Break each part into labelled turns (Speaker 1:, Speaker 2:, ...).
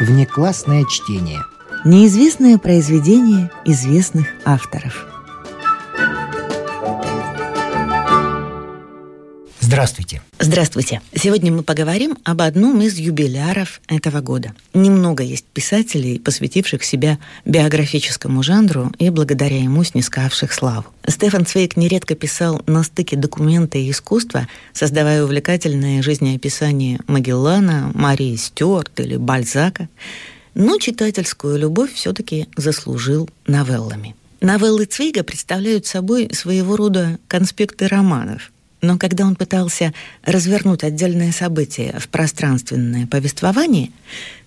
Speaker 1: Внеклассное чтение.
Speaker 2: Неизвестное произведение известных авторов.
Speaker 1: Здравствуйте.
Speaker 2: Здравствуйте. Сегодня мы поговорим об одном из юбиляров этого года. Немного есть писателей, посвятивших себя биографическому жанру и благодаря ему снискавших славу. Стефан Цвейк нередко писал на стыке документа и искусства, создавая увлекательное жизнеописание Магеллана, Марии Стюарт или Бальзака. Но читательскую любовь все-таки заслужил новеллами. Новеллы Цвейга представляют собой своего рода конспекты романов – но когда он пытался развернуть отдельные события в пространственное повествование,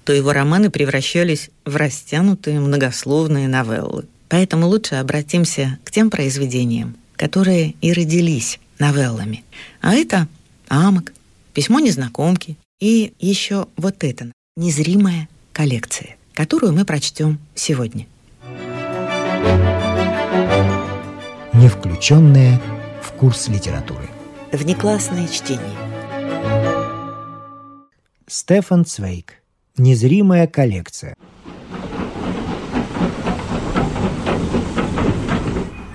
Speaker 2: то его романы превращались в растянутые многословные новеллы. Поэтому лучше обратимся к тем произведениям, которые и родились новеллами. А это «Амок», «Письмо незнакомки» и еще вот это «Незримая коллекция», которую мы прочтем сегодня.
Speaker 1: Не включенные в курс литературы.
Speaker 2: Внеклассное чтение.
Speaker 1: Стефан Цвейк. Незримая коллекция.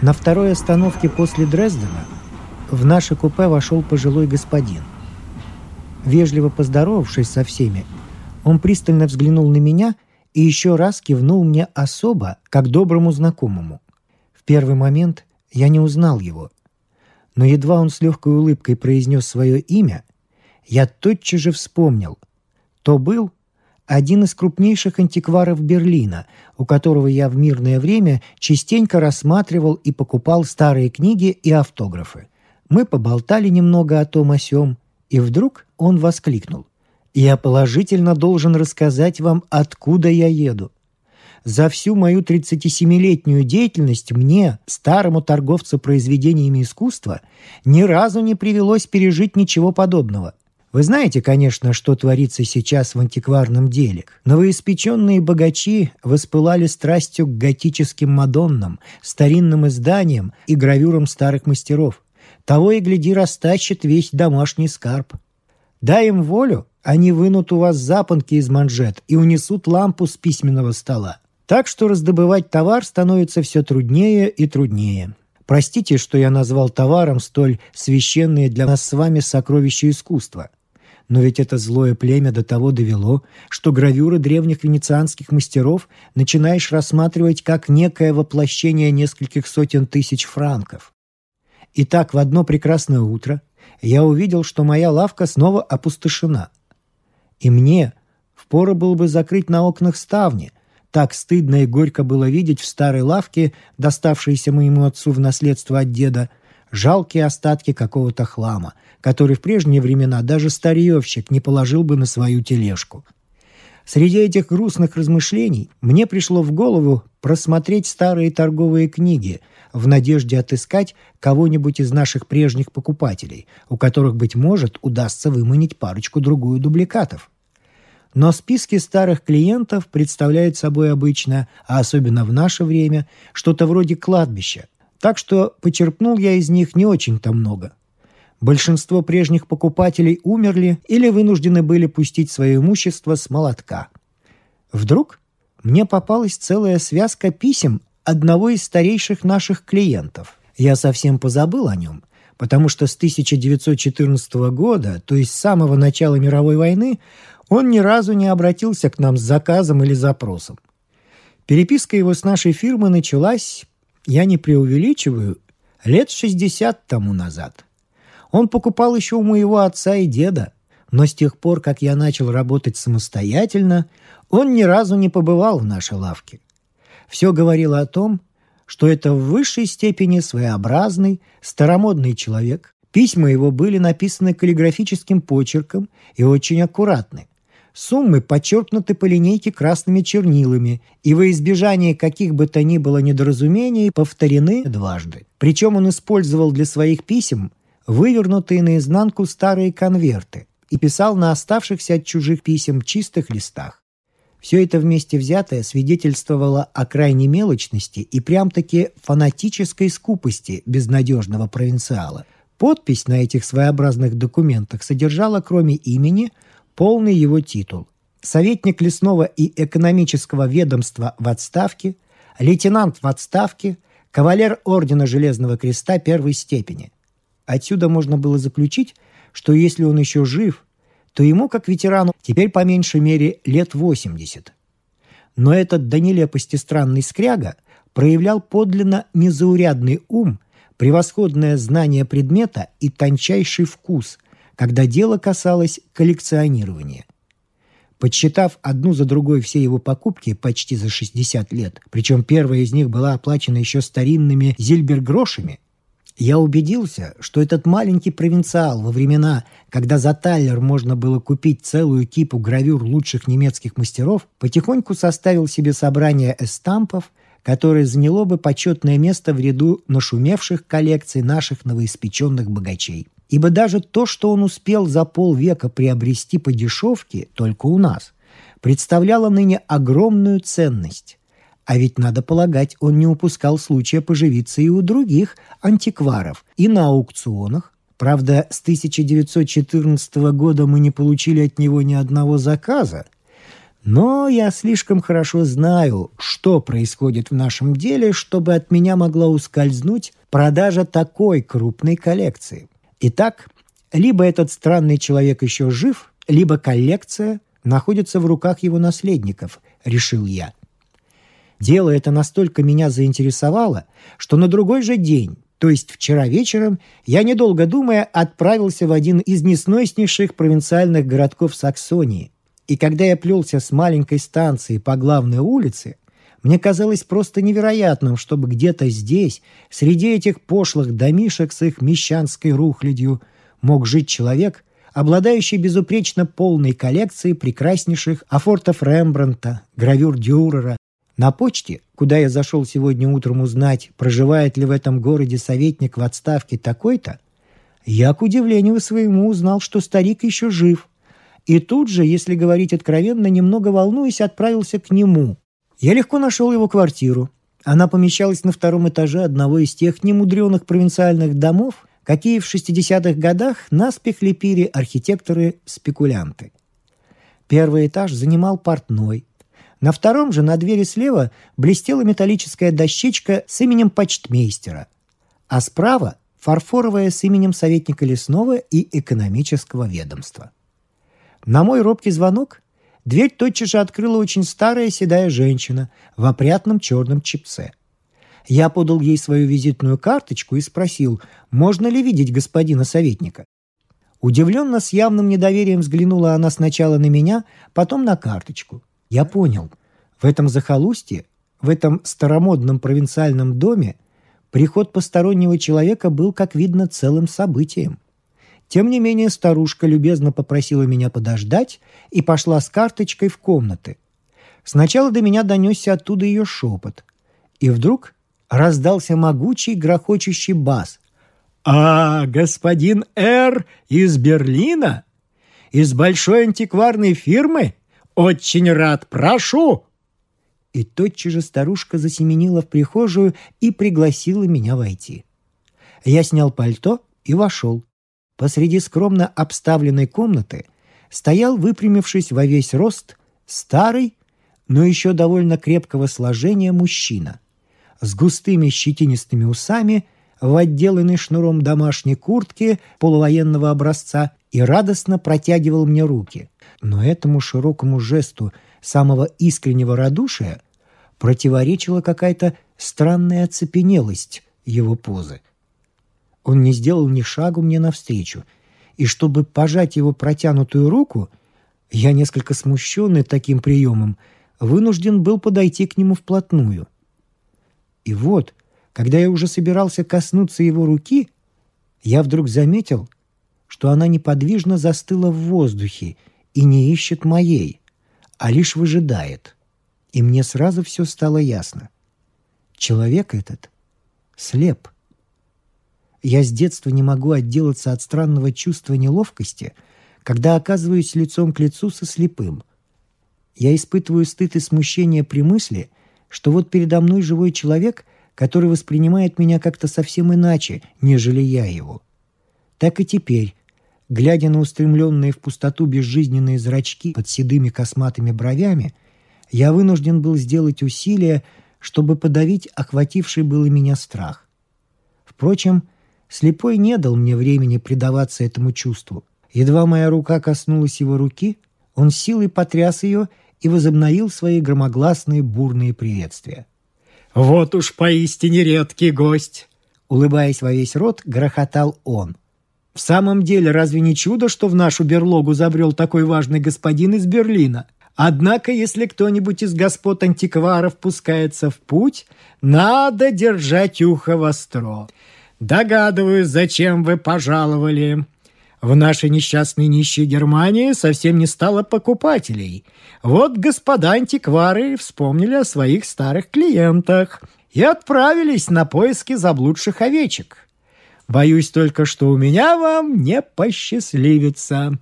Speaker 1: На второй остановке после Дрездена в наше купе вошел пожилой господин. Вежливо поздоровавшись со всеми, он пристально взглянул на меня и еще раз кивнул мне особо, как доброму знакомому. В первый момент я не узнал его – но едва он с легкой улыбкой произнес свое имя, я тотчас же вспомнил. То был один из крупнейших антикваров Берлина, у которого я в мирное время частенько рассматривал и покупал старые книги и автографы. Мы поболтали немного о том о сём, и вдруг он воскликнул. «Я положительно должен рассказать вам, откуда я еду. За всю мою 37-летнюю деятельность мне, старому торговцу произведениями искусства, ни разу не привелось пережить ничего подобного. Вы знаете, конечно, что творится сейчас в антикварном деле. Новоиспеченные богачи воспылали страстью к готическим мадоннам, старинным изданиям и гравюрам старых мастеров. Того и гляди растащит весь домашний скарб. Дай им волю, они вынут у вас запонки из манжет и унесут лампу с письменного стола. Так что раздобывать товар становится все труднее и труднее. Простите, что я назвал товаром столь священные для нас с вами сокровища искусства. Но ведь это злое племя до того довело, что гравюры древних венецианских мастеров начинаешь рассматривать как некое воплощение нескольких сотен тысяч франков. И так в одно прекрасное утро я увидел, что моя лавка снова опустошена. И мне впору было бы закрыть на окнах ставни – так стыдно и горько было видеть в старой лавке, доставшейся моему отцу в наследство от деда, жалкие остатки какого-то хлама, который в прежние времена даже старьевщик не положил бы на свою тележку. Среди этих грустных размышлений мне пришло в голову просмотреть старые торговые книги в надежде отыскать кого-нибудь из наших прежних покупателей, у которых, быть может, удастся выманить парочку-другую дубликатов. Но списки старых клиентов представляют собой обычно, а особенно в наше время, что-то вроде кладбища. Так что почерпнул я из них не очень-то много. Большинство прежних покупателей умерли или вынуждены были пустить свое имущество с молотка. Вдруг мне попалась целая связка писем одного из старейших наших клиентов. Я совсем позабыл о нем, потому что с 1914 года, то есть с самого начала мировой войны, он ни разу не обратился к нам с заказом или запросом. Переписка его с нашей фирмой началась, я не преувеличиваю, лет 60 тому назад. Он покупал еще у моего отца и деда, но с тех пор, как я начал работать самостоятельно, он ни разу не побывал в нашей лавке. Все говорило о том, что это в высшей степени своеобразный, старомодный человек. Письма его были написаны каллиграфическим почерком и очень аккуратны. Суммы подчеркнуты по линейке красными чернилами и во избежание каких бы то ни было недоразумений повторены дважды. Причем он использовал для своих писем вывернутые наизнанку старые конверты и писал на оставшихся от чужих писем чистых листах. Все это вместе взятое свидетельствовало о крайней мелочности и прям-таки фанатической скупости безнадежного провинциала. Подпись на этих своеобразных документах содержала, кроме имени – полный его титул. советник лесного и экономического ведомства в отставке, лейтенант в отставке, кавалер Ордена Железного Креста первой степени. Отсюда можно было заключить, что если он еще жив, то ему, как ветерану, теперь по меньшей мере лет 80. Но этот до нелепости странный скряга проявлял подлинно незаурядный ум, превосходное знание предмета и тончайший вкус, когда дело касалось коллекционирования. Подсчитав одну за другой все его покупки почти за 60 лет, причем первая из них была оплачена еще старинными зильбергрошами, я убедился, что этот маленький провинциал во времена, когда за таллер можно было купить целую кипу гравюр лучших немецких мастеров, потихоньку составил себе собрание эстампов, которое заняло бы почетное место в ряду нашумевших коллекций наших новоиспеченных богачей. Ибо даже то, что он успел за полвека приобрести по дешевке только у нас, представляло ныне огромную ценность. А ведь, надо полагать, он не упускал случая поживиться и у других антикваров, и на аукционах. Правда, с 1914 года мы не получили от него ни одного заказа. Но я слишком хорошо знаю, что происходит в нашем деле, чтобы от меня могла ускользнуть продажа такой крупной коллекции. Итак, либо этот странный человек еще жив, либо коллекция находится в руках его наследников, решил я. Дело это настолько меня заинтересовало, что на другой же день, то есть вчера вечером, я, недолго думая, отправился в один из несноснейших провинциальных городков Саксонии. И когда я плелся с маленькой станции по главной улице, мне казалось просто невероятным, чтобы где-то здесь, среди этих пошлых домишек с их мещанской рухлядью, мог жить человек, обладающий безупречно полной коллекцией прекраснейших афортов Рембранта, гравюр Дюрера. На почте, куда я зашел сегодня утром узнать, проживает ли в этом городе советник в отставке такой-то, я, к удивлению своему, узнал, что старик еще жив. И тут же, если говорить откровенно, немного волнуясь, отправился к нему – я легко нашел его квартиру. Она помещалась на втором этаже одного из тех немудреных провинциальных домов, какие в 60-х годах наспех лепили архитекторы-спекулянты. Первый этаж занимал портной. На втором же на двери слева блестела металлическая дощечка с именем почтмейстера, а справа – фарфоровая с именем советника лесного и экономического ведомства. На мой робкий звонок Дверь тотчас же открыла очень старая седая женщина в опрятном черном чипце. Я подал ей свою визитную карточку и спросил, можно ли видеть господина советника. Удивленно, с явным недоверием взглянула она сначала на меня, потом на карточку. Я понял. В этом захолустье, в этом старомодном провинциальном доме приход постороннего человека был, как видно, целым событием. Тем не менее старушка любезно попросила меня подождать и пошла с карточкой в комнаты. Сначала до меня донесся оттуда ее шепот. И вдруг раздался могучий грохочущий бас. «А, господин Р. из Берлина? Из большой антикварной фирмы? Очень рад, прошу!» И тотчас же старушка засеменила в прихожую и пригласила меня войти. Я снял пальто и вошел посреди скромно обставленной комнаты стоял, выпрямившись во весь рост, старый, но еще довольно крепкого сложения мужчина с густыми щетинистыми усами в отделанной шнуром домашней куртке полувоенного образца и радостно протягивал мне руки. Но этому широкому жесту самого искреннего радушия противоречила какая-то странная оцепенелость его позы – он не сделал ни шагу мне навстречу, и чтобы пожать его протянутую руку, я, несколько смущенный таким приемом, вынужден был подойти к нему вплотную. И вот, когда я уже собирался коснуться его руки, я вдруг заметил, что она неподвижно застыла в воздухе и не ищет моей, а лишь выжидает. И мне сразу все стало ясно. Человек этот слеп. Я с детства не могу отделаться от странного чувства неловкости, когда оказываюсь лицом к лицу со слепым. Я испытываю стыд и смущение при мысли, что вот передо мной живой человек, который воспринимает меня как-то совсем иначе, нежели я его. Так и теперь, Глядя на устремленные в пустоту безжизненные зрачки под седыми косматыми бровями, я вынужден был сделать усилие, чтобы подавить охвативший было меня страх. Впрочем, слепой не дал мне времени предаваться этому чувству. Едва моя рука коснулась его руки, он силой потряс ее и возобновил свои громогласные бурные приветствия.
Speaker 3: «Вот уж поистине редкий гость!»
Speaker 1: Улыбаясь во весь рот, грохотал он. «В самом деле, разве не чудо, что в нашу берлогу забрел такой важный господин из Берлина? Однако, если кто-нибудь из господ антикваров пускается в путь, надо держать ухо востро. Догадываюсь, зачем вы пожаловали. В нашей несчастной нищей Германии совсем не стало покупателей. Вот господа антиквары вспомнили о своих старых клиентах и отправились на поиски заблудших овечек. Боюсь только, что у меня вам не посчастливится.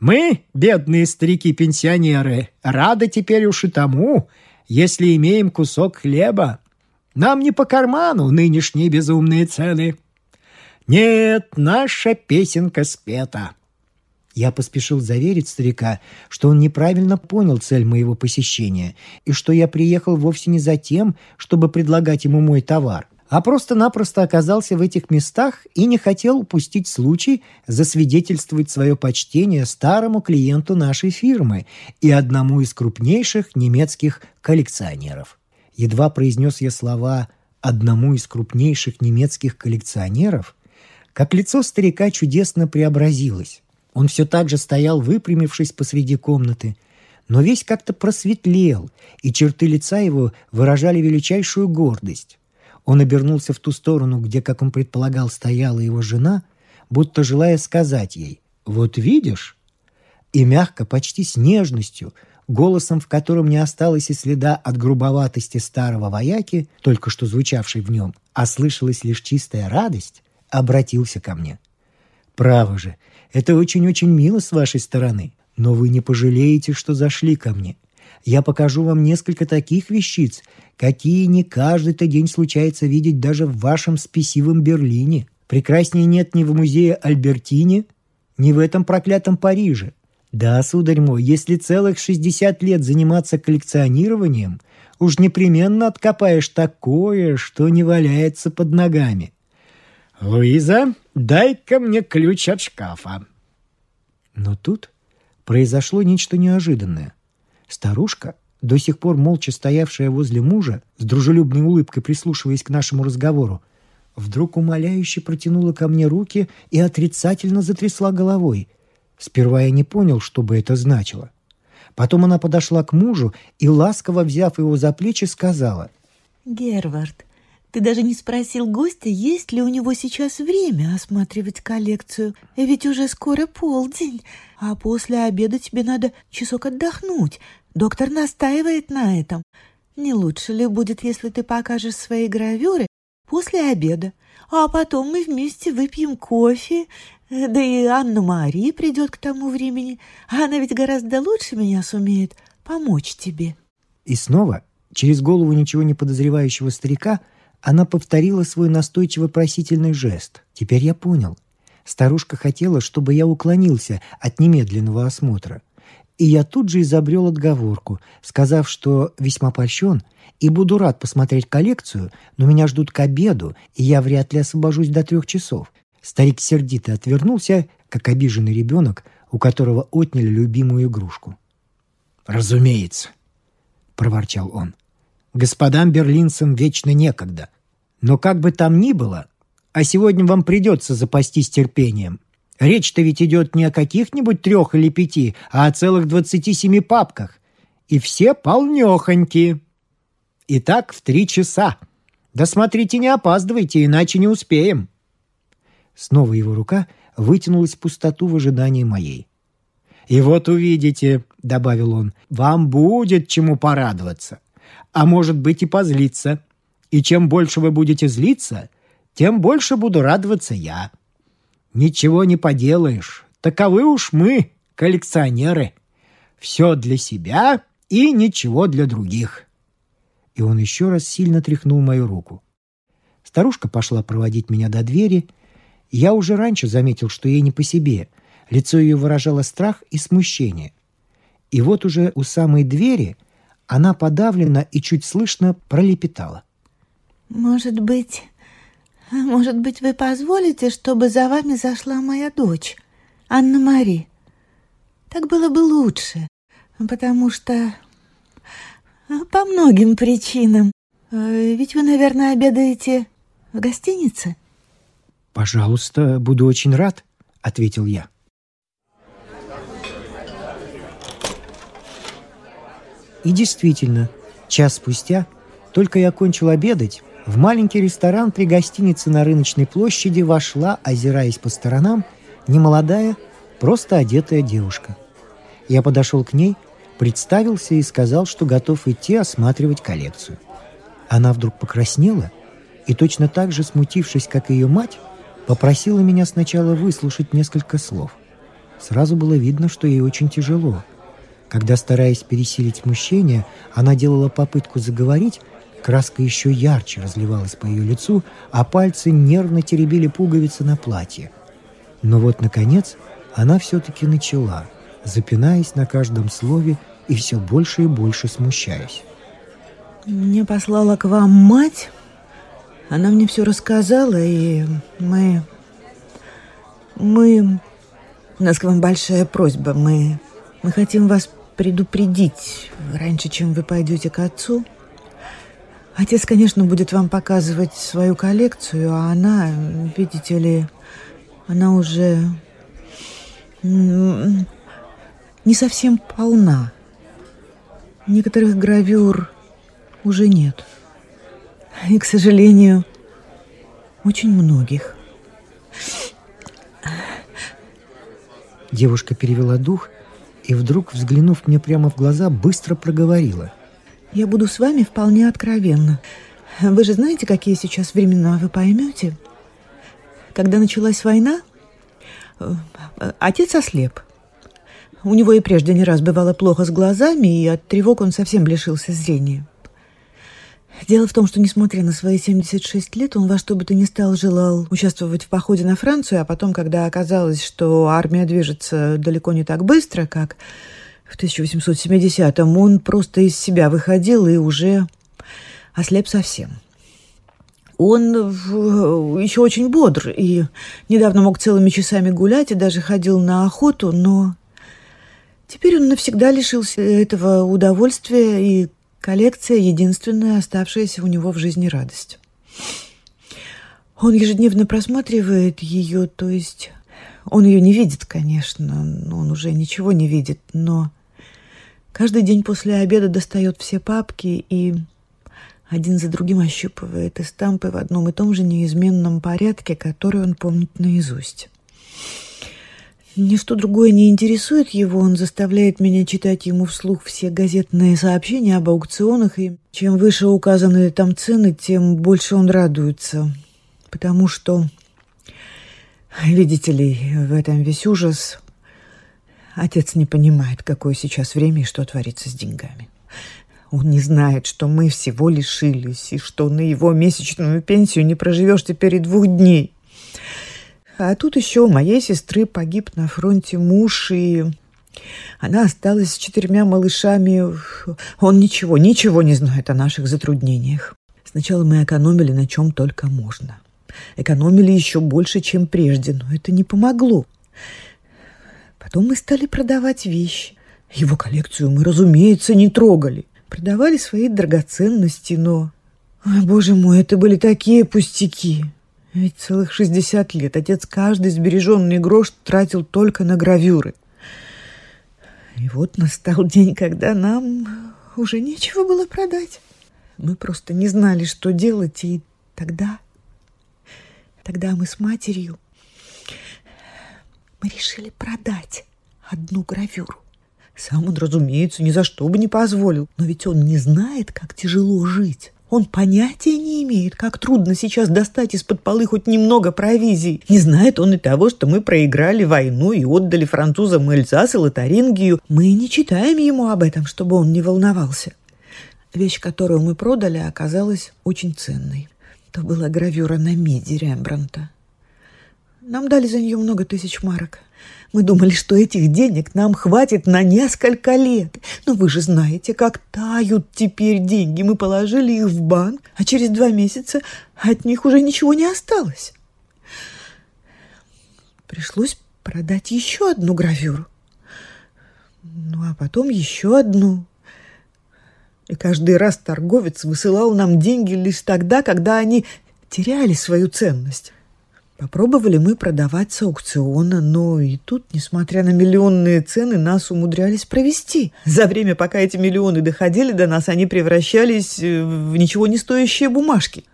Speaker 1: Мы, бедные старики-пенсионеры, рады теперь уж и тому, если имеем кусок хлеба. Нам не по карману нынешние безумные цены. Нет, наша песенка спета. Я поспешил заверить старика, что он неправильно понял цель моего посещения и что я приехал вовсе не за тем, чтобы предлагать ему мой товар, а просто-напросто оказался в этих местах и не хотел упустить случай засвидетельствовать свое почтение старому клиенту нашей фирмы и одному из крупнейших немецких коллекционеров. Едва произнес я слова «одному из крупнейших немецких коллекционеров», как лицо старика чудесно преобразилось. Он все так же стоял, выпрямившись посреди комнаты, но весь как-то просветлел, и черты лица его выражали величайшую гордость. Он обернулся в ту сторону, где, как он предполагал, стояла его жена, будто желая сказать ей «Вот видишь?» И мягко, почти с нежностью, голосом, в котором не осталось и следа от грубоватости старого вояки, только что звучавшей в нем, а слышалась лишь чистая радость, обратился ко мне. «Право же, это очень-очень мило с вашей стороны, но вы не пожалеете, что зашли ко мне. Я покажу вам несколько таких вещиц, какие не каждый-то день случается видеть даже в вашем спесивом Берлине. Прекраснее нет ни в музее Альбертини, ни в этом проклятом Париже. Да, сударь мой, если целых 60 лет заниматься коллекционированием, уж непременно откопаешь такое, что не валяется под ногами. «Луиза, дай-ка мне ключ от шкафа». Но тут произошло нечто неожиданное. Старушка, до сих пор молча стоявшая возле мужа, с дружелюбной улыбкой прислушиваясь к нашему разговору, вдруг умоляюще протянула ко мне руки и отрицательно затрясла головой. Сперва я не понял, что бы это значило. Потом она подошла к мужу и, ласково взяв его за плечи, сказала.
Speaker 2: «Гервард, ты даже не спросил гостя, есть ли у него сейчас время осматривать коллекцию. Ведь уже скоро полдень, а после обеда тебе надо часок отдохнуть. Доктор настаивает на этом. Не лучше ли будет, если ты покажешь свои гравюры после обеда? А потом мы вместе выпьем кофе. Да и Анна-Мария придет к тому времени. Она ведь гораздо лучше меня сумеет помочь тебе.
Speaker 1: И снова, через голову ничего не подозревающего старика – она повторила свой настойчиво просительный жест. Теперь я понял. Старушка хотела, чтобы я уклонился от немедленного осмотра. И я тут же изобрел отговорку, сказав, что весьма польщен и буду рад посмотреть коллекцию, но меня ждут к обеду, и я вряд ли освобожусь до трех часов. Старик сердито отвернулся, как обиженный ребенок, у которого отняли любимую игрушку. «Разумеется», — проворчал он. «Господам берлинцам вечно некогда. Но как бы там ни было, а сегодня вам придется запастись терпением. Речь-то ведь идет не о каких-нибудь трех или пяти, а о целых двадцати семи папках. И все полнехоньки. Итак, в три часа. Да смотрите, не опаздывайте, иначе не успеем. Снова его рука вытянулась в пустоту в ожидании моей. «И вот увидите», — добавил он, — «вам будет чему порадоваться, а может быть и позлиться. И чем больше вы будете злиться, тем больше буду радоваться я. Ничего не поделаешь. Таковы уж мы, коллекционеры. Все для себя и ничего для других. И он еще раз сильно тряхнул мою руку. Старушка пошла проводить меня до двери. Я уже раньше заметил, что ей не по себе, Лицо ее выражало страх и смущение. И вот уже у самой двери она подавлена и чуть слышно пролепетала.
Speaker 2: «Может быть, может быть, вы позволите, чтобы за вами зашла моя дочь, Анна-Мари? Так было бы лучше, потому что... По многим причинам. Э, ведь вы, наверное, обедаете в гостинице?»
Speaker 1: «Пожалуйста, буду очень рад», — ответил я. И действительно, час спустя, только я кончил обедать, в маленький ресторан при гостинице на рыночной площади вошла, озираясь по сторонам, немолодая, просто одетая девушка. Я подошел к ней, представился и сказал, что готов идти осматривать коллекцию. Она вдруг покраснела и, точно так же смутившись, как ее мать, попросила меня сначала выслушать несколько слов. Сразу было видно, что ей очень тяжело – когда, стараясь пересилить смущение, она делала попытку заговорить, краска еще ярче разливалась по ее лицу, а пальцы нервно теребили пуговицы на платье. Но вот, наконец, она все-таки начала, запинаясь на каждом слове и все больше и больше смущаясь.
Speaker 2: «Мне послала к вам мать. Она мне все рассказала, и мы... Мы... У нас к вам большая просьба. Мы... Мы хотим вас предупредить раньше, чем вы пойдете к отцу. Отец, конечно, будет вам показывать свою коллекцию, а она, видите ли, она уже не совсем полна. Некоторых гравюр уже нет. И, к сожалению, очень многих.
Speaker 1: Девушка перевела дух и вдруг, взглянув мне прямо в глаза, быстро проговорила.
Speaker 2: «Я буду с вами вполне откровенна. Вы же знаете, какие сейчас времена, вы поймете? Когда началась война, э, отец ослеп. У него и прежде не раз бывало плохо с глазами, и от тревог он совсем лишился зрения. Дело в том, что, несмотря на свои 76 лет, он во что бы то ни стало желал участвовать в походе на Францию, а потом, когда оказалось, что армия движется далеко не так быстро, как в 1870-м, он просто из себя выходил и уже ослеп совсем. Он еще очень бодр и недавно мог целыми часами гулять и даже ходил на охоту, но теперь он навсегда лишился этого удовольствия и Коллекция — единственная оставшаяся у него в жизни радость. Он ежедневно просматривает ее, то есть он ее не видит, конечно, он уже ничего не видит, но каждый день после обеда достает все папки и один за другим ощупывает эстампы в одном и том же неизменном порядке, который он помнит наизусть. Ничто другое не интересует его, он заставляет меня читать ему вслух все газетные сообщения об аукционах, и чем выше указаны там цены, тем больше он радуется, потому что, видите ли, в этом весь ужас. Отец не понимает, какое сейчас время и что творится с деньгами. Он не знает, что мы всего лишились, и что на его месячную пенсию не проживешь теперь и двух дней. А тут еще у моей сестры погиб на фронте муж, и она осталась с четырьмя малышами. Он ничего, ничего не знает о наших затруднениях. Сначала мы экономили на чем только можно. Экономили еще больше, чем прежде, но это не помогло. Потом мы стали продавать вещи. Его коллекцию мы, разумеется, не трогали. Продавали свои драгоценности, но... Ой, боже мой, это были такие пустяки. Ведь целых 60 лет отец каждый сбереженный грош тратил только на гравюры. И вот настал день, когда нам уже нечего было продать. Мы просто не знали, что делать, и тогда, тогда мы с матерью, мы решили продать одну гравюру. Сам он, разумеется, ни за что бы не позволил, но ведь он не знает, как тяжело жить. Он понятия не имеет, как трудно сейчас достать из-под полы хоть немного провизии. Не знает он и того, что мы проиграли войну и отдали французам Эльзас и Лотарингию. Мы не читаем ему об этом, чтобы он не волновался. Вещь, которую мы продали, оказалась очень ценной. Это была гравюра на меди Рембранта. Нам дали за нее много тысяч марок. Мы думали, что этих денег нам хватит на несколько лет. Но вы же знаете, как тают теперь деньги. Мы положили их в банк, а через два месяца от них уже ничего не осталось. Пришлось продать еще одну гравюру. Ну, а потом еще одну. И каждый раз торговец высылал нам деньги лишь тогда, когда они теряли свою ценность. Попробовали мы продавать с аукциона, но и тут, несмотря на миллионные цены, нас умудрялись провести. За время, пока эти миллионы доходили до нас, они превращались э, в ничего не стоящие бумажки.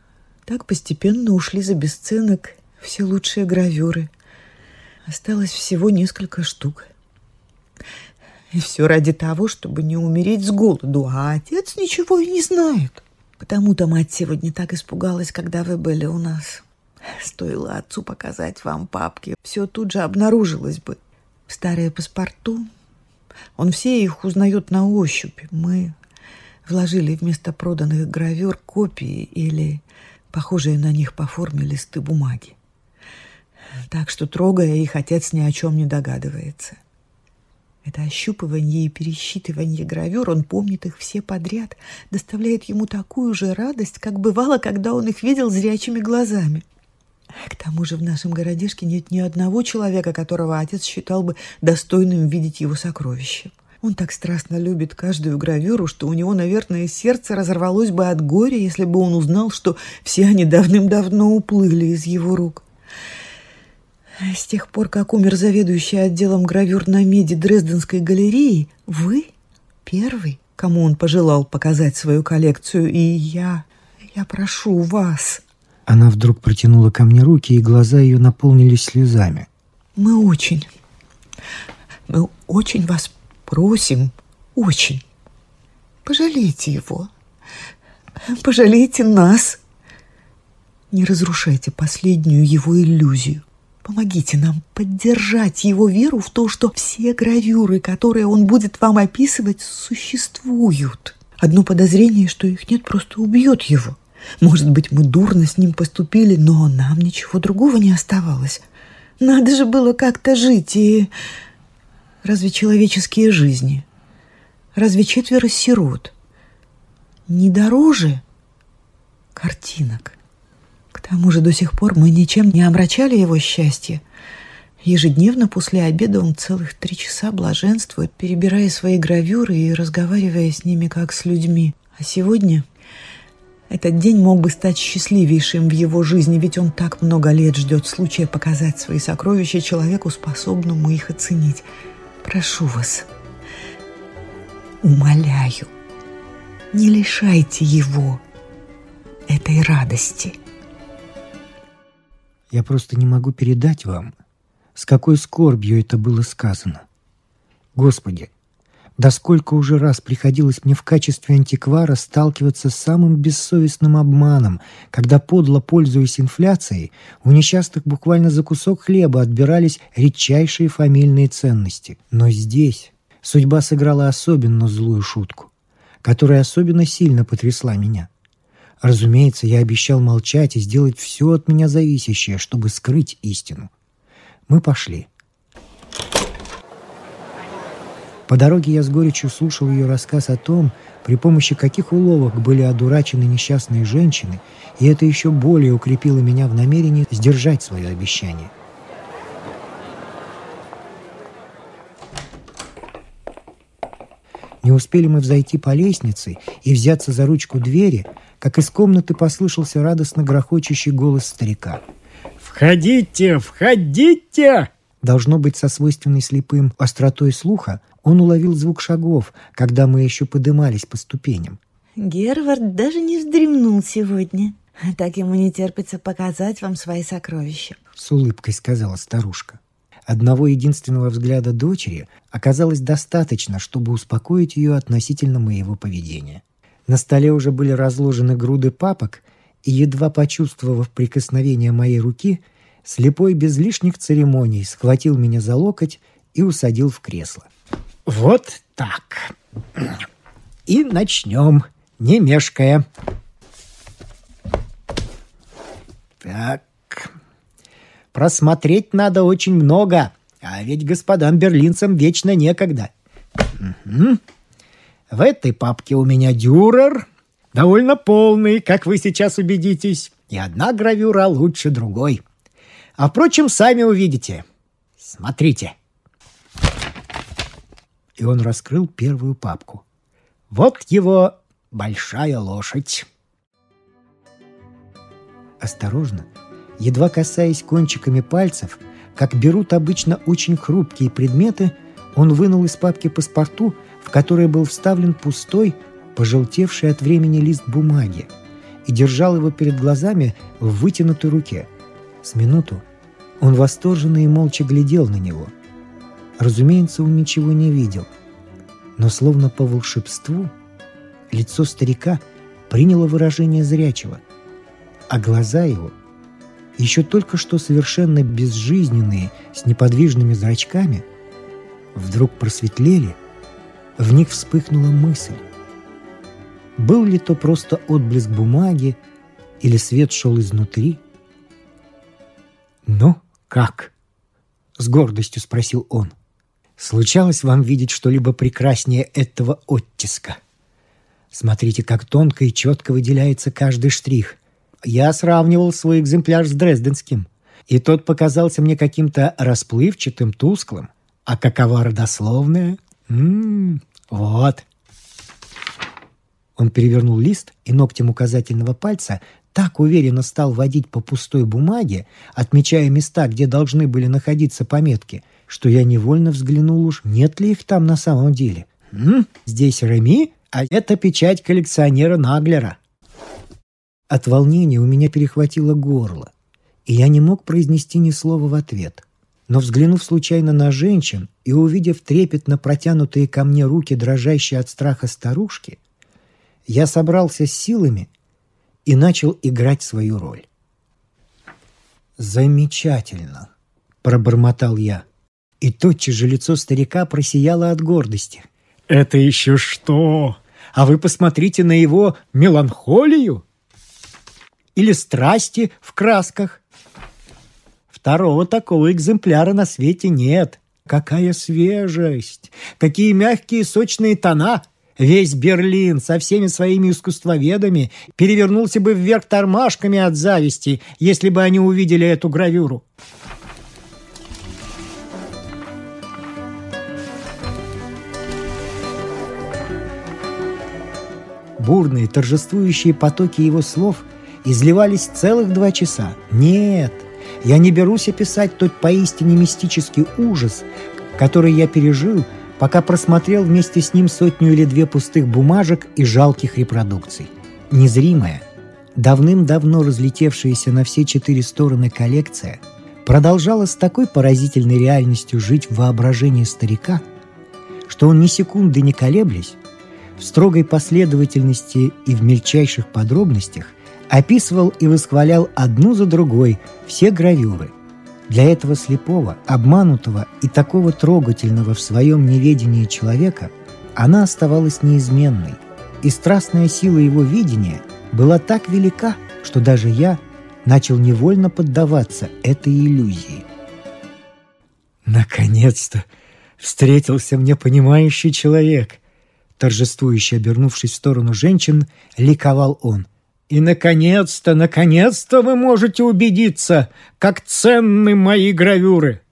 Speaker 2: Так постепенно ушли за бесценок все лучшие гравюры. Осталось всего несколько штук. И все ради того, чтобы не умереть с голоду, а отец ничего и не знает. Потому-то мать сегодня так испугалась, когда вы были у нас. Стоило отцу показать вам папки, все тут же обнаружилось бы. Старые паспорту, он все их узнает на ощупь. Мы вложили вместо проданных гравюр копии или похожие на них по форме листы бумаги. Так что, трогая их, отец ни о чем не догадывается. Это ощупывание и пересчитывание гравюр, он помнит их все подряд, доставляет ему такую же радость, как бывало, когда он их видел зрячими глазами. К тому же в нашем городишке нет ни одного человека, которого отец считал бы достойным видеть его сокровищем. Он так страстно любит каждую гравюру, что у него, наверное, сердце разорвалось бы от горя, если бы он узнал, что все они давным-давно уплыли из его рук. С тех пор, как умер заведующий отделом гравюр на меди Дрезденской галереи, вы первый, кому он пожелал показать свою коллекцию, и я, я прошу вас,
Speaker 1: она вдруг протянула ко мне руки, и глаза ее наполнились слезами.
Speaker 2: «Мы очень, мы очень вас просим, очень. Пожалейте его, пожалейте нас. Не разрушайте последнюю его иллюзию. Помогите нам поддержать его веру в то, что все гравюры, которые он будет вам описывать, существуют. Одно подозрение, что их нет, просто убьет его. Может быть, мы дурно с ним поступили, но нам ничего другого не оставалось. Надо же было как-то жить, и... Разве человеческие жизни? Разве четверо сирот? Не дороже картинок? К тому же до сих пор мы ничем не омрачали его счастье. Ежедневно после обеда он целых три часа блаженствует, перебирая свои гравюры и разговаривая с ними как с людьми. А сегодня этот день мог бы стать счастливейшим в его жизни, ведь он так много лет ждет случая показать свои сокровища человеку, способному их оценить. Прошу вас, умоляю, не лишайте его этой радости.
Speaker 1: Я просто не могу передать вам, с какой скорбью это было сказано. Господи, да сколько уже раз приходилось мне в качестве антиквара сталкиваться с самым бессовестным обманом, когда, подло пользуясь инфляцией, у несчастных буквально за кусок хлеба отбирались редчайшие фамильные ценности. Но здесь судьба сыграла особенно злую шутку, которая особенно сильно потрясла меня. Разумеется, я обещал молчать и сделать все от меня зависящее, чтобы скрыть истину. Мы пошли. По дороге я с горечью слушал ее рассказ о том, при помощи каких уловок были одурачены несчастные женщины, и это еще более укрепило меня в намерении сдержать свое обещание. Не успели мы взойти по лестнице и взяться за ручку двери, как из комнаты послышался радостно грохочущий голос старика.
Speaker 3: «Входите, входите!»
Speaker 1: Должно быть, со свойственной слепым остротой слуха он уловил звук шагов, когда мы еще подымались по ступеням.
Speaker 2: Гервард даже не вздремнул сегодня. Так ему не терпится показать вам свои сокровища.
Speaker 1: С улыбкой сказала старушка. Одного единственного взгляда дочери оказалось достаточно, чтобы успокоить ее относительно моего поведения. На столе уже были разложены груды папок, и, едва почувствовав прикосновение моей руки, слепой без лишних церемоний схватил меня за локоть и усадил в кресло.
Speaker 3: Вот так.
Speaker 1: И начнем, не мешкая. Так. Просмотреть надо очень много, А ведь господам берлинцам вечно некогда. Угу. В этой папке у меня дюрер, довольно полный, как вы сейчас убедитесь, и одна гравюра лучше другой. А впрочем, сами увидите. Смотрите. И он раскрыл первую папку. Вот его большая лошадь. Осторожно, едва касаясь кончиками пальцев, как берут обычно очень хрупкие предметы, он вынул из папки паспорту, в который был вставлен пустой, пожелтевший от времени лист бумаги, и держал его перед глазами в вытянутой руке. С минуту он восторженно и молча глядел на него. Разумеется, он ничего не видел, но словно по волшебству лицо старика приняло выражение зрячего, а глаза его, еще только что совершенно безжизненные, с неподвижными зрачками, вдруг просветлели, в них вспыхнула мысль. Был ли то просто отблеск бумаги, или свет шел изнутри? «Ну, как?» — с гордостью спросил он. «Случалось вам видеть что-либо прекраснее этого оттиска? Смотрите, как тонко и четко выделяется каждый штрих. Я сравнивал свой экземпляр с дрезденским, и тот показался мне каким-то расплывчатым, тусклым. А какова родословная? М-м, вот, он перевернул лист и ногтем указательного пальца так уверенно стал водить по пустой бумаге, отмечая места, где должны были находиться пометки, что я невольно взглянул уж, нет ли их там на самом деле. М? Здесь Реми, а это печать коллекционера Наглера. От волнения у меня перехватило горло, и я не мог произнести ни слова в ответ. Но взглянув случайно на женщин и увидев трепетно протянутые ко мне руки, дрожащие от страха старушки, я собрался с силами и начал играть свою роль. «Замечательно!» – пробормотал я. И тотчас же лицо старика просияло от гордости.
Speaker 3: «Это еще что? А вы посмотрите на его меланхолию!»
Speaker 1: Или страсти в красках. Второго такого экземпляра на свете нет. Какая свежесть! Какие мягкие сочные тона! Весь Берлин со всеми своими искусствоведами перевернулся бы вверх тормашками от зависти, если бы они увидели эту гравюру. Бурные, торжествующие потоки его слов изливались целых два часа. Нет, я не берусь описать тот поистине мистический ужас, который я пережил – пока просмотрел вместе с ним сотню или две пустых бумажек и жалких репродукций. Незримая, давным-давно разлетевшаяся на все четыре стороны коллекция продолжала с такой поразительной реальностью жить в воображении старика, что он ни секунды не колеблясь, в строгой последовательности и в мельчайших подробностях описывал и восхвалял одну за другой все гравюры – для этого слепого, обманутого и такого трогательного в своем неведении человека она оставалась неизменной, и страстная сила его видения была так велика, что даже я начал невольно поддаваться этой иллюзии.
Speaker 3: «Наконец-то встретился мне понимающий человек!» Торжествующе обернувшись в сторону женщин, ликовал он. И, наконец-то, наконец-то вы можете убедиться, как ценны мои гравюры.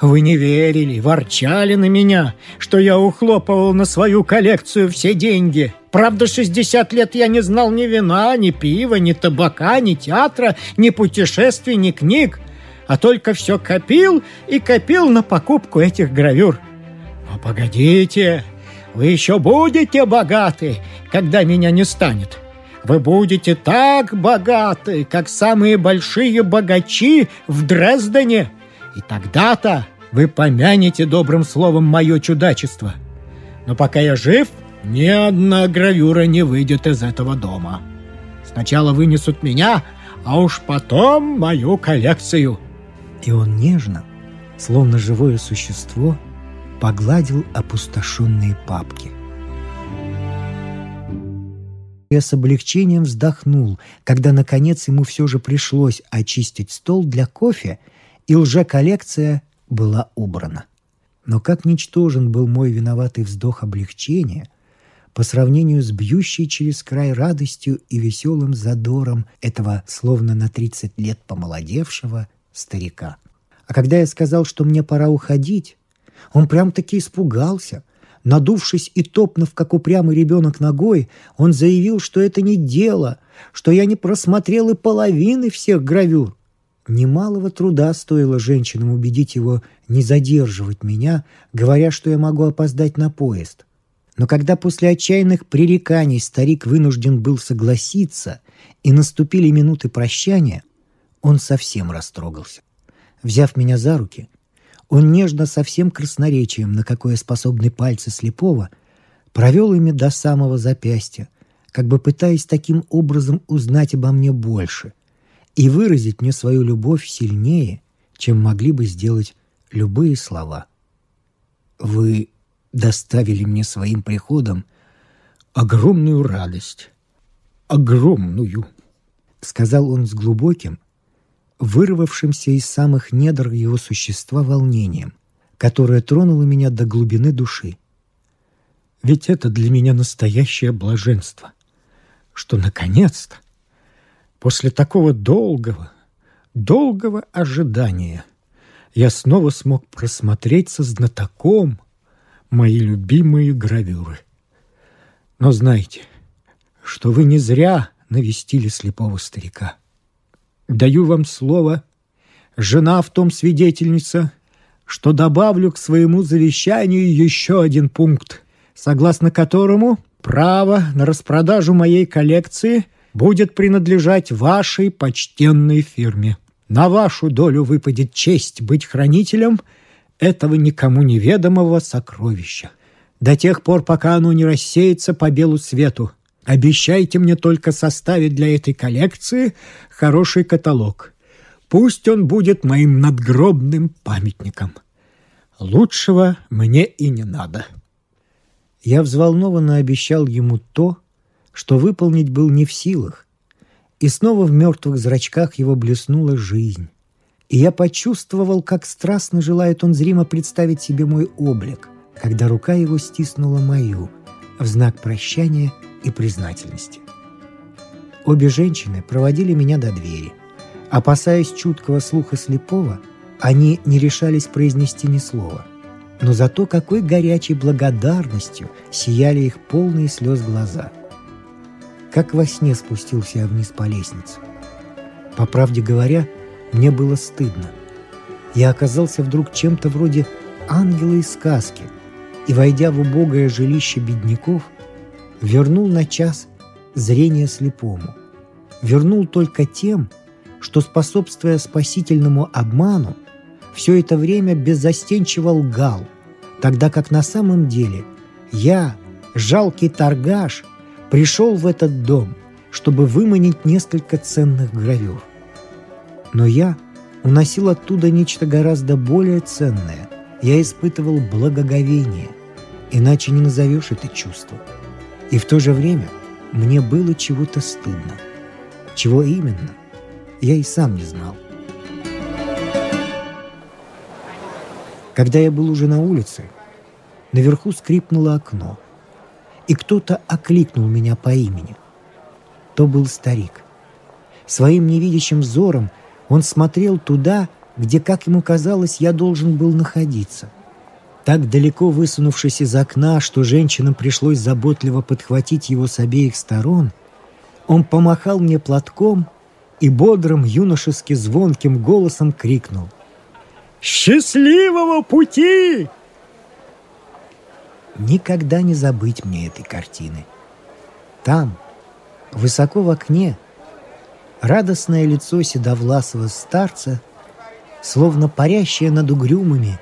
Speaker 3: Вы не верили, ворчали на меня, что я ухлопывал на свою коллекцию все деньги. Правда, 60 лет я не знал ни вина, ни пива, ни табака, ни театра, ни путешествий, ни книг, а только все копил и копил на покупку этих гравюр. Но погодите, вы еще будете богаты, когда меня не станет. Вы будете так богаты, как самые большие богачи в Дрездене. И тогда-то вы помянете добрым словом мое чудачество. Но пока я жив, ни одна гравюра не выйдет из этого дома. Сначала вынесут меня, а уж потом мою коллекцию».
Speaker 1: И он нежно, словно живое существо, погладил опустошенные папки. Я с облегчением вздохнул, когда, наконец, ему все же пришлось очистить стол для кофе, и лже-коллекция была убрана. Но как ничтожен был мой виноватый вздох облегчения по сравнению с бьющей через край радостью и веселым задором этого словно на 30 лет помолодевшего старика. А когда я сказал, что мне пора уходить, он прям-таки испугался. Надувшись и топнув, как упрямый ребенок ногой, он заявил, что это не дело, что я не просмотрел и половины всех гравюр. Немалого труда стоило женщинам убедить его не задерживать меня, говоря, что я могу опоздать на поезд. Но когда после отчаянных пререканий старик вынужден был согласиться и наступили минуты прощания, он совсем растрогался. Взяв меня за руки, он нежно со всем красноречием, на какое способны пальцы слепого, провел ими до самого запястья, как бы пытаясь таким образом узнать обо мне больше и выразить мне свою любовь сильнее, чем могли бы сделать любые слова. «Вы доставили мне своим приходом огромную радость, огромную», — сказал он с глубоким, вырвавшимся из самых недр его существа волнением, которое тронуло меня до глубины души. Ведь это для меня настоящее блаженство, что наконец-то, после такого долгого, долгого ожидания, я снова смог просмотреть со знатоком мои любимые гравюры. Но знайте, что вы не зря навестили слепого старика — Даю вам слово, жена в том свидетельница, что добавлю к своему завещанию еще один пункт, согласно которому право на распродажу моей коллекции будет принадлежать вашей почтенной фирме. На вашу долю выпадет честь быть хранителем этого никому неведомого сокровища. До тех пор, пока оно не рассеется по белу свету – Обещайте мне только составить для этой коллекции хороший каталог. Пусть он будет моим надгробным памятником. Лучшего мне и не надо. Я взволнованно обещал ему то, что выполнить был не в силах. И снова в мертвых зрачках его блеснула жизнь. И я почувствовал, как страстно желает он зримо представить себе мой облик, когда рука его стиснула мою в знак прощания – и признательности. Обе женщины проводили меня до двери. Опасаясь чуткого слуха слепого, они не решались произнести ни слова. Но зато какой горячей благодарностью сияли их полные слез глаза. Как во сне спустился я вниз по лестнице. По правде говоря, мне было стыдно. Я оказался вдруг чем-то вроде ангела из сказки, и, войдя в убогое жилище бедняков, вернул на час зрение слепому. Вернул только тем, что, способствуя спасительному обману, все это время беззастенчиво лгал, тогда как на самом деле я, жалкий торгаш, пришел в этот дом, чтобы выманить несколько ценных гравюр. Но я уносил оттуда нечто гораздо более ценное. Я испытывал благоговение, иначе не назовешь это чувство – и в то же время мне было чего-то стыдно. Чего именно, я и сам не знал. Когда я был уже на улице, наверху скрипнуло окно, и кто-то окликнул меня по имени. То был старик. Своим невидящим взором он смотрел туда, где, как ему казалось, я должен был находиться так далеко высунувшись из окна, что женщинам пришлось заботливо подхватить его с обеих сторон, он помахал мне платком и бодрым юношески звонким голосом крикнул «Счастливого пути!» Никогда не забыть мне этой картины. Там, высоко в окне, радостное лицо седовласого старца, словно парящее над угрюмыми,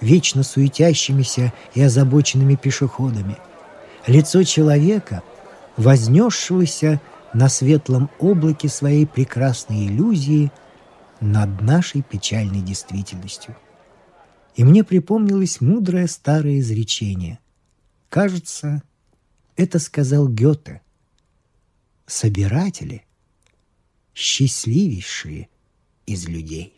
Speaker 1: вечно суетящимися и озабоченными пешеходами. Лицо человека, вознесшегося на светлом облаке своей прекрасной иллюзии над нашей печальной действительностью. И мне припомнилось мудрое старое изречение. Кажется, это сказал Гёте. Собиратели – счастливейшие из людей.